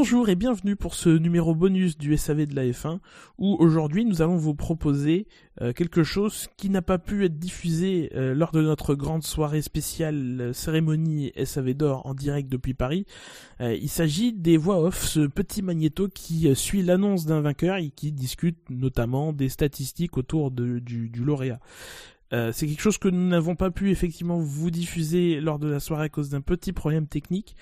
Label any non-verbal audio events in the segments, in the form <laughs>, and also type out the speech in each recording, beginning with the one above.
Bonjour et bienvenue pour ce numéro bonus du SAV de la F1 où aujourd'hui nous allons vous proposer euh, quelque chose qui n'a pas pu être diffusé euh, lors de notre grande soirée spéciale euh, cérémonie SAV d'or en direct depuis Paris. il s'agit des voix off, ce petit magnéto qui suit l'annonce d'un vainqueur et qui discute notamment des statistiques autour du, du lauréat. c'est quelque chose que nous n'avons pas pu effectivement vous diffuser lors de la soirée à cause d'un petit problème technique.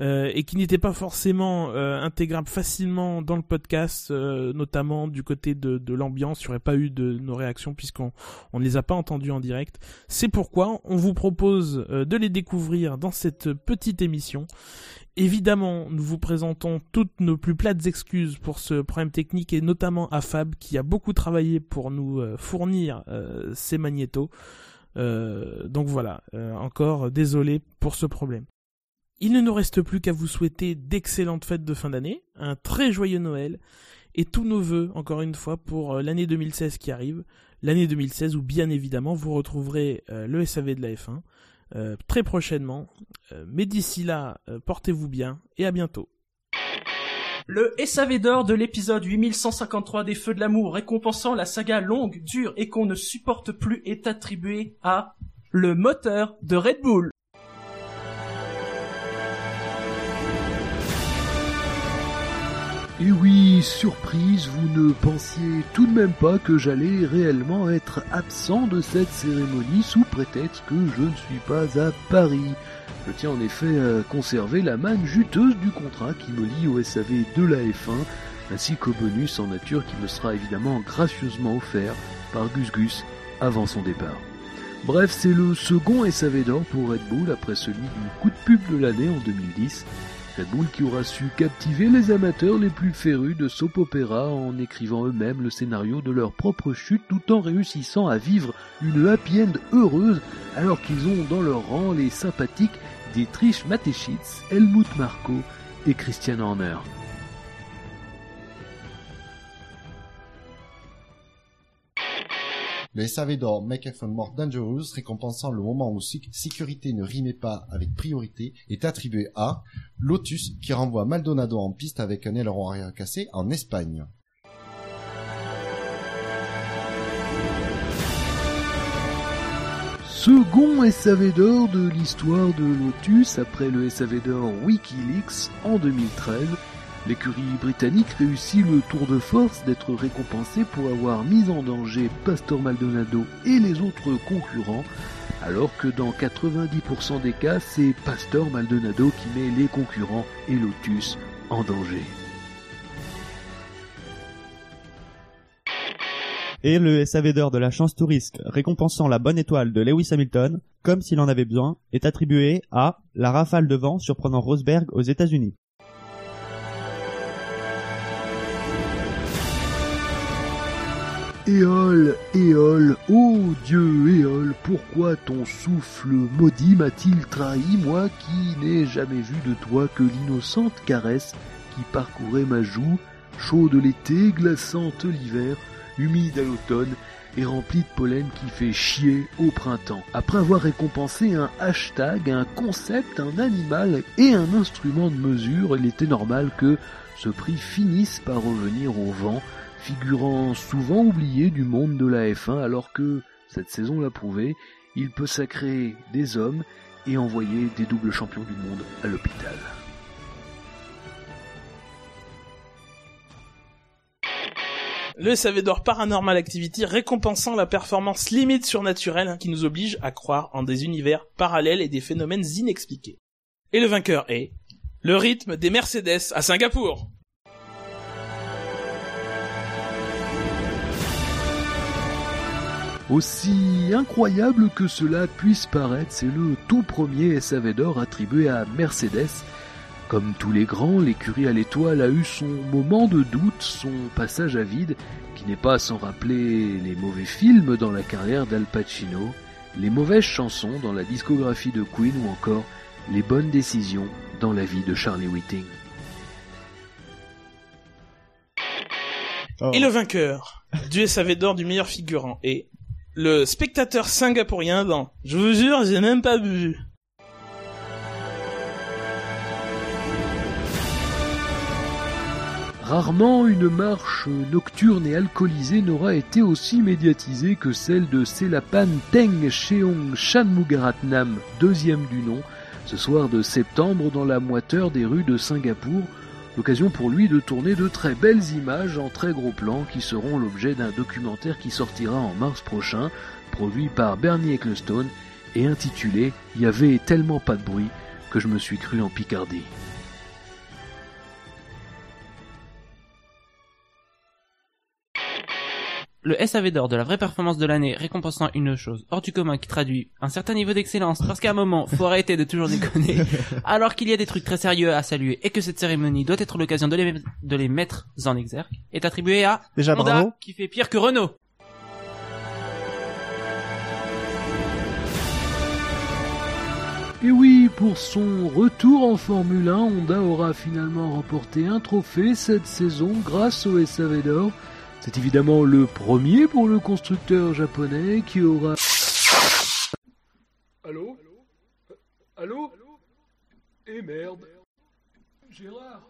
Euh, et qui n'était pas forcément euh, intégrable facilement dans le podcast, euh, notamment du côté de, l'ambiance. Il n'y aurait pas eu de nos réactions puisqu'on on ne les a pas entendues en direct. C'est pourquoi on vous propose de les découvrir dans cette petite émission. Évidemment, nous vous présentons toutes nos plus plates excuses pour ce problème technique et notamment à Fab qui a beaucoup travaillé pour nous fournir ces magnétos. donc voilà, encore désolé pour ce problème. Il ne nous reste plus qu'à vous souhaiter d'excellentes fêtes de fin d'année, un très joyeux Noël, et tous nos voeux, encore une fois, pour euh, l'année 2016 qui arrive, l'année 2016 où bien évidemment vous retrouverez euh, le SAV de la F1 euh, très prochainement. mais d'ici là, portez-vous bien et à bientôt. Le SAV d'or de l'épisode 8153 des Feux de l'amour récompensant la saga longue, dure et qu'on ne supporte plus est attribué à le moteur de Red Bull. Et oui, surprise, vous ne pensiez tout de même pas que j'allais réellement être absent de cette cérémonie sous prétexte que je ne suis pas à Paris. Je tiens en effet à conserver la manne juteuse du contrat qui me lie au SAV de la F1, ainsi qu'au bonus en nature qui me sera évidemment gracieusement offert par Gus Gus avant son départ. Bref, c'est le second SAV d'or pour Red Bull après celui du coup de pub de l'année en 2010. Red Bull qui aura su captiver les amateurs les plus férus de soap opéra en écrivant eux-mêmes le scénario de leur propre chute tout en réussissant à vivre une happy end heureuse alors qu'ils ont dans leur rang les sympathiques Dietrich Mateschitz, Helmut Marko et Christian Horner. Le SAV d'or Make F1 More Dangerous, récompensant le moment où sécurité ne rimait pas avec priorité, est attribué à Lotus, qui renvoie Maldonado en piste avec un aileron arrière cassé en Espagne. Second SAV d'or de l'histoire de Lotus après le SAV d'or Wikileaks en 2013 L'écurie britannique réussit le tour de force d'être récompensée pour avoir mis en danger Pastor Maldonado et les autres concurrents, alors que dans 90% des cas, c'est Pastor Maldonado qui met les concurrents et Lotus en danger. Et le SAV d'or de la chance touriste récompensant la bonne étoile de Lewis Hamilton, comme s'il en avait besoin, est attribué à la rafale de vent surprenant Rosberg aux États-Unis. Éole, Éole, ô Dieu Éole, pourquoi ton souffle maudit m'a-t-il trahi, moi qui n'ai jamais vu de toi que l'innocente caresse qui parcourait ma joue, chaude l'été, glaçante l'hiver, humide à l'automne, et remplie de pollen qui fait chier au printemps. Après avoir récompensé un hashtag, un concept, un animal et un instrument de mesure, il était normal que ce prix finisse par revenir au vent, figurant souvent oublié du monde de la F1 alors que, cette saison l'a prouvé, il peut sacrer des hommes et envoyer des doubles champions du monde à l'hôpital. Le SAV d'or Paranormal Activity récompensant la performance limite surnaturelle qui nous oblige à croire en des univers parallèles et des phénomènes inexpliqués. Et le vainqueur est le rythme des Mercedes à Singapour. Aussi incroyable que cela puisse paraître, c'est le tout premier SAV d'or attribué à Mercedes. Comme tous les grands, l'écurie à l'étoile a eu son moment de doute, son passage à vide, qui n'est pas sans rappeler les mauvais films dans la carrière d'Al Pacino, les mauvaises chansons dans la discographie de Queen ou encore les bonnes décisions dans la vie de Charlie Whiting. Et le vainqueur du SAV d'or du meilleur figurant est le spectateur singapourien dans Je vous jure, j'ai même pas vu. Rarement une marche nocturne et alcoolisée n'aura été aussi médiatisée que celle de Selapan Teng Cheong Shanmugaratnam, deuxième du nom, ce soir de septembre dans la moiteur des rues de Singapour, l'occasion pour lui de tourner de très belles images en très gros plans qui seront l'objet d'un documentaire qui sortira en mars prochain, produit par Bernie Ecclestone et intitulé Il y avait tellement pas de bruit que je me suis cru en Picardie. Le SAV d'or de la vraie performance de l'année récompensant une chose hors du commun qui traduit un certain niveau d'excellence parce qu'à un moment faut <laughs> arrêter de toujours déconner alors qu'il y a des trucs très sérieux à saluer et que cette cérémonie doit être l'occasion de les, de les mettre en exergue est attribuée à Déjà Honda bravo. qui fait pire que Renault. Et oui, pour son retour en Formule 1, Honda aura finalement remporté un trophée cette saison grâce au SAV d'or. C'est évidemment le premier pour le constructeur japonais qui aura... Allô? Allô? Eh merde Gérard,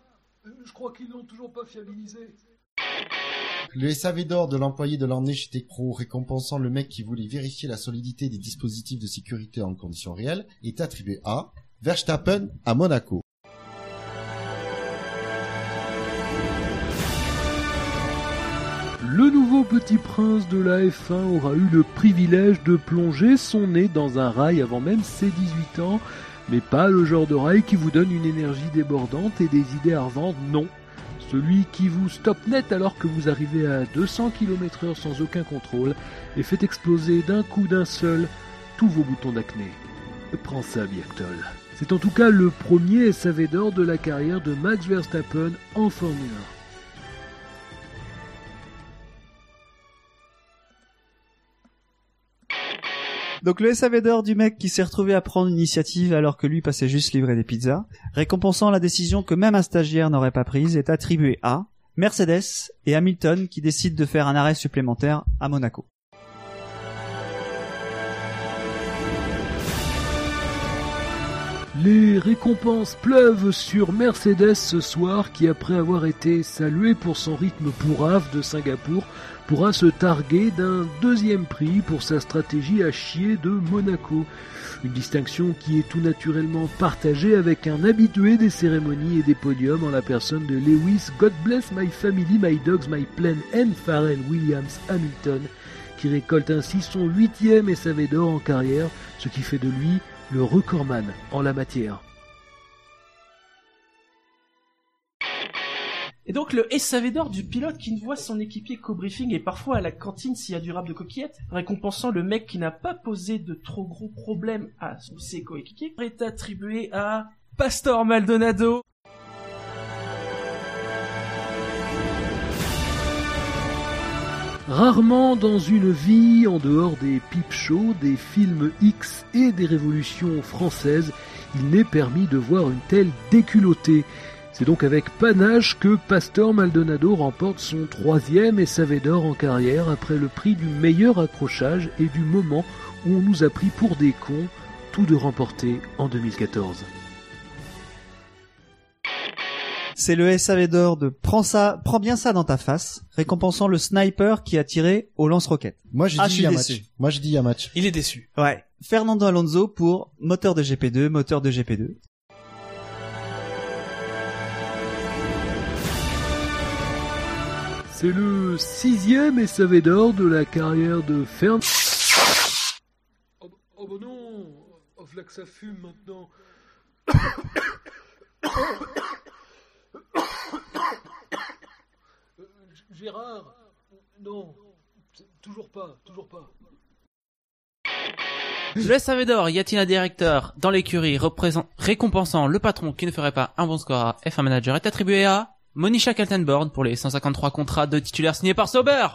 je crois qu'ils l'ont toujours pas fiabilisé. Le SAV d'or de l'employé de l'année chez TechPro récompensant le mec qui voulait vérifier la solidité des dispositifs de sécurité en conditions réelles est attribué à Verstappen à Monaco. Petit prince de la F1 aura eu le privilège de plonger son nez dans un rail avant même ses 18 ans, mais pas le genre de rail qui vous donne une énergie débordante et des idées arvantes, non. Celui qui vous stoppe net alors que vous arrivez à 200 km heure sans aucun contrôle et fait exploser d'un coup d'un seul tous vos boutons d'acné. Prends ça, Biactol. C'est en tout cas le premier SAV d'or de la carrière de Max Verstappen en Formule 1. Donc le SAV d'or du mec qui s'est retrouvé à prendre l'initiative alors que lui passait juste livrer des pizzas, récompensant la décision que même un stagiaire n'aurait pas prise, est attribué à Mercedes et Hamilton qui décident de faire un arrêt supplémentaire à Monaco. Les récompenses pleuvent sur Mercedes ce soir qui, après avoir été salué pour son rythme pourrave de Singapour, pourra se targuer d'un deuxième prix pour sa stratégie à chier de Monaco. Une distinction qui est tout naturellement partagée avec un habitué des cérémonies et des podiums en la personne de Lewis God Bless My Family, My Dogs, My Plan and Pharrell Williams Hamilton, qui récolte ainsi son huitième SAV d'or en carrière, ce qui fait de lui le recordman en la matière. Et donc le SAV d'or du pilote qui ne voit son équipier qu'au briefing et parfois à la cantine s'il y a du rap de coquillettes, récompensant le mec qui n'a pas posé de trop gros problèmes à ses coéquipiers, est attribué à Pastor Maldonado. Rarement dans une vie, en dehors des pipe shows, des films X et des révolutions françaises, il n'est permis de voir une telle déculottée. C'est donc avec panache que Pastor Maldonado remporte son troisième SAV d'or en carrière après le prix du meilleur accrochage et du moment où on nous a pris pour des cons, tout de remporté en 2014. C'est le SAV d'or de Prends ça, prends bien ça dans ta face, récompensant le sniper qui a tiré au lance-roquette. Moi je Ah, suis déçu. match. Moi je dis a match. Il est déçu. Ouais. Fernando Alonso pour moteur de GP2, moteur de GP2. C'est le sixième SAV d'or de la carrière de Fern. Oh, oh bah non, oh, voilà que ça fume maintenant. Non, toujours pas, toujours pas. Le y directeur dans l'écurie récompensant le patron qui ne ferait pas un bon score à F1 Manager est attribué à Monisha Kaltenborn pour les 153 contrats de titulaires signés par Sauber.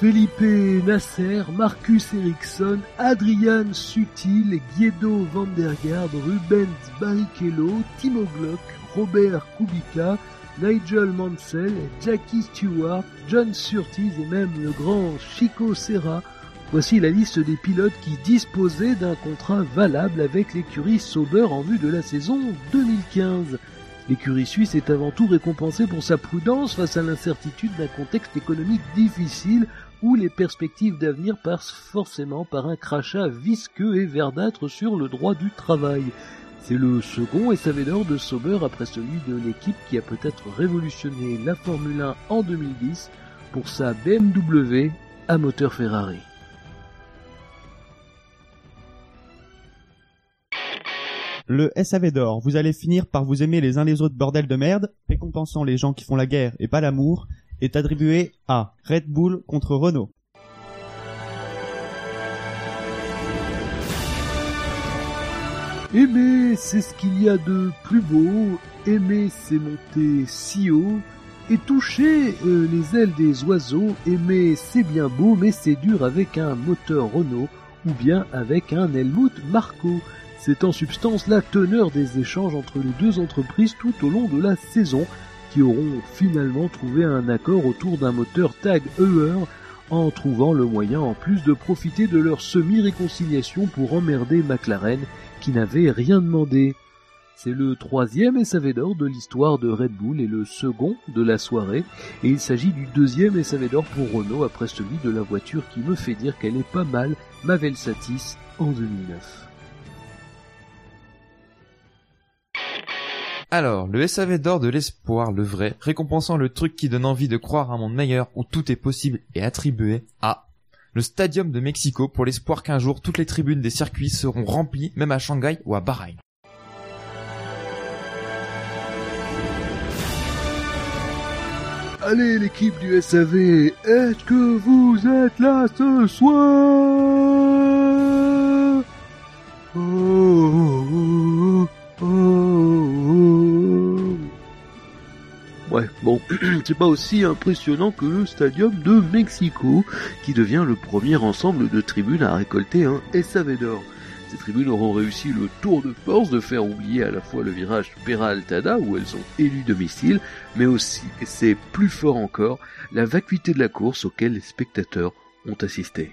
Felipe Nasser, Marcus Ericsson, Adrian Sutil, Guido Vandergaard, Rubens Barrichello, Timo Glock, Robert Kubica, Nigel Mansell, Jackie Stewart, John Surtees et même le grand Chico Serra Voici la liste des pilotes qui disposaient d'un contrat valable avec l'écurie Sauber en vue de la saison 2015. L'écurie suisse est avant tout récompensée pour sa prudence face à l'incertitude d'un contexte économique difficile où les perspectives d'avenir passent forcément par un crachat visqueux et verdâtre sur le droit du travail. C'est le second SAV d'or de Sauber après celui de l'équipe qui a peut-être révolutionné la Formule 1 en 2010 pour sa BMW à moteur Ferrari. Le SAV d'or, vous allez finir par vous aimer les uns les autres bordel de merde, récompensant les gens qui font la guerre et pas l'amour, est attribué à Red Bull contre Renault. Aimer, c'est ce qu'il y a de plus beau. Aimer, c'est monter si haut. Et toucher euh, les ailes des oiseaux. Aimer, c'est bien beau, mais c'est dur avec un moteur Renault ou bien avec un Helmut Marco. C'est en substance la teneur des échanges entre les deux entreprises tout au long de la saison qui auront finalement trouvé un accord autour d'un moteur Tag Heuer en trouvant le moyen en plus de profiter de leur semi-réconciliation pour emmerder McLaren qui n'avait rien demandé. C'est le troisième SAV d'or de l'histoire de Red Bull et le second de la soirée, et il s'agit du deuxième SAV d'or pour Renault après celui de la voiture qui me fait dire qu'elle est pas mal, ma Satis en 2009. Alors, le SAV d'or de l'espoir, le vrai, récompensant le truc qui donne envie de croire à un monde meilleur où tout est possible et attribué à le Stadium de Mexico pour l'espoir qu'un jour toutes les tribunes des circuits seront remplies, même à Shanghai ou à Bahreïn. Allez l'équipe du SAV, est-ce que vous êtes là ce soir? <clears throat> c'est pas aussi impressionnant que le stadium de Mexico, qui devient le premier ensemble de tribunes à récolter un SAV d'or. Ces tribunes auront réussi le tour de force de faire oublier à la fois le virage Peraltada, où elles ont élu domicile, mais aussi, et c'est plus fort encore, la vacuité de la course auquel les spectateurs ont assisté.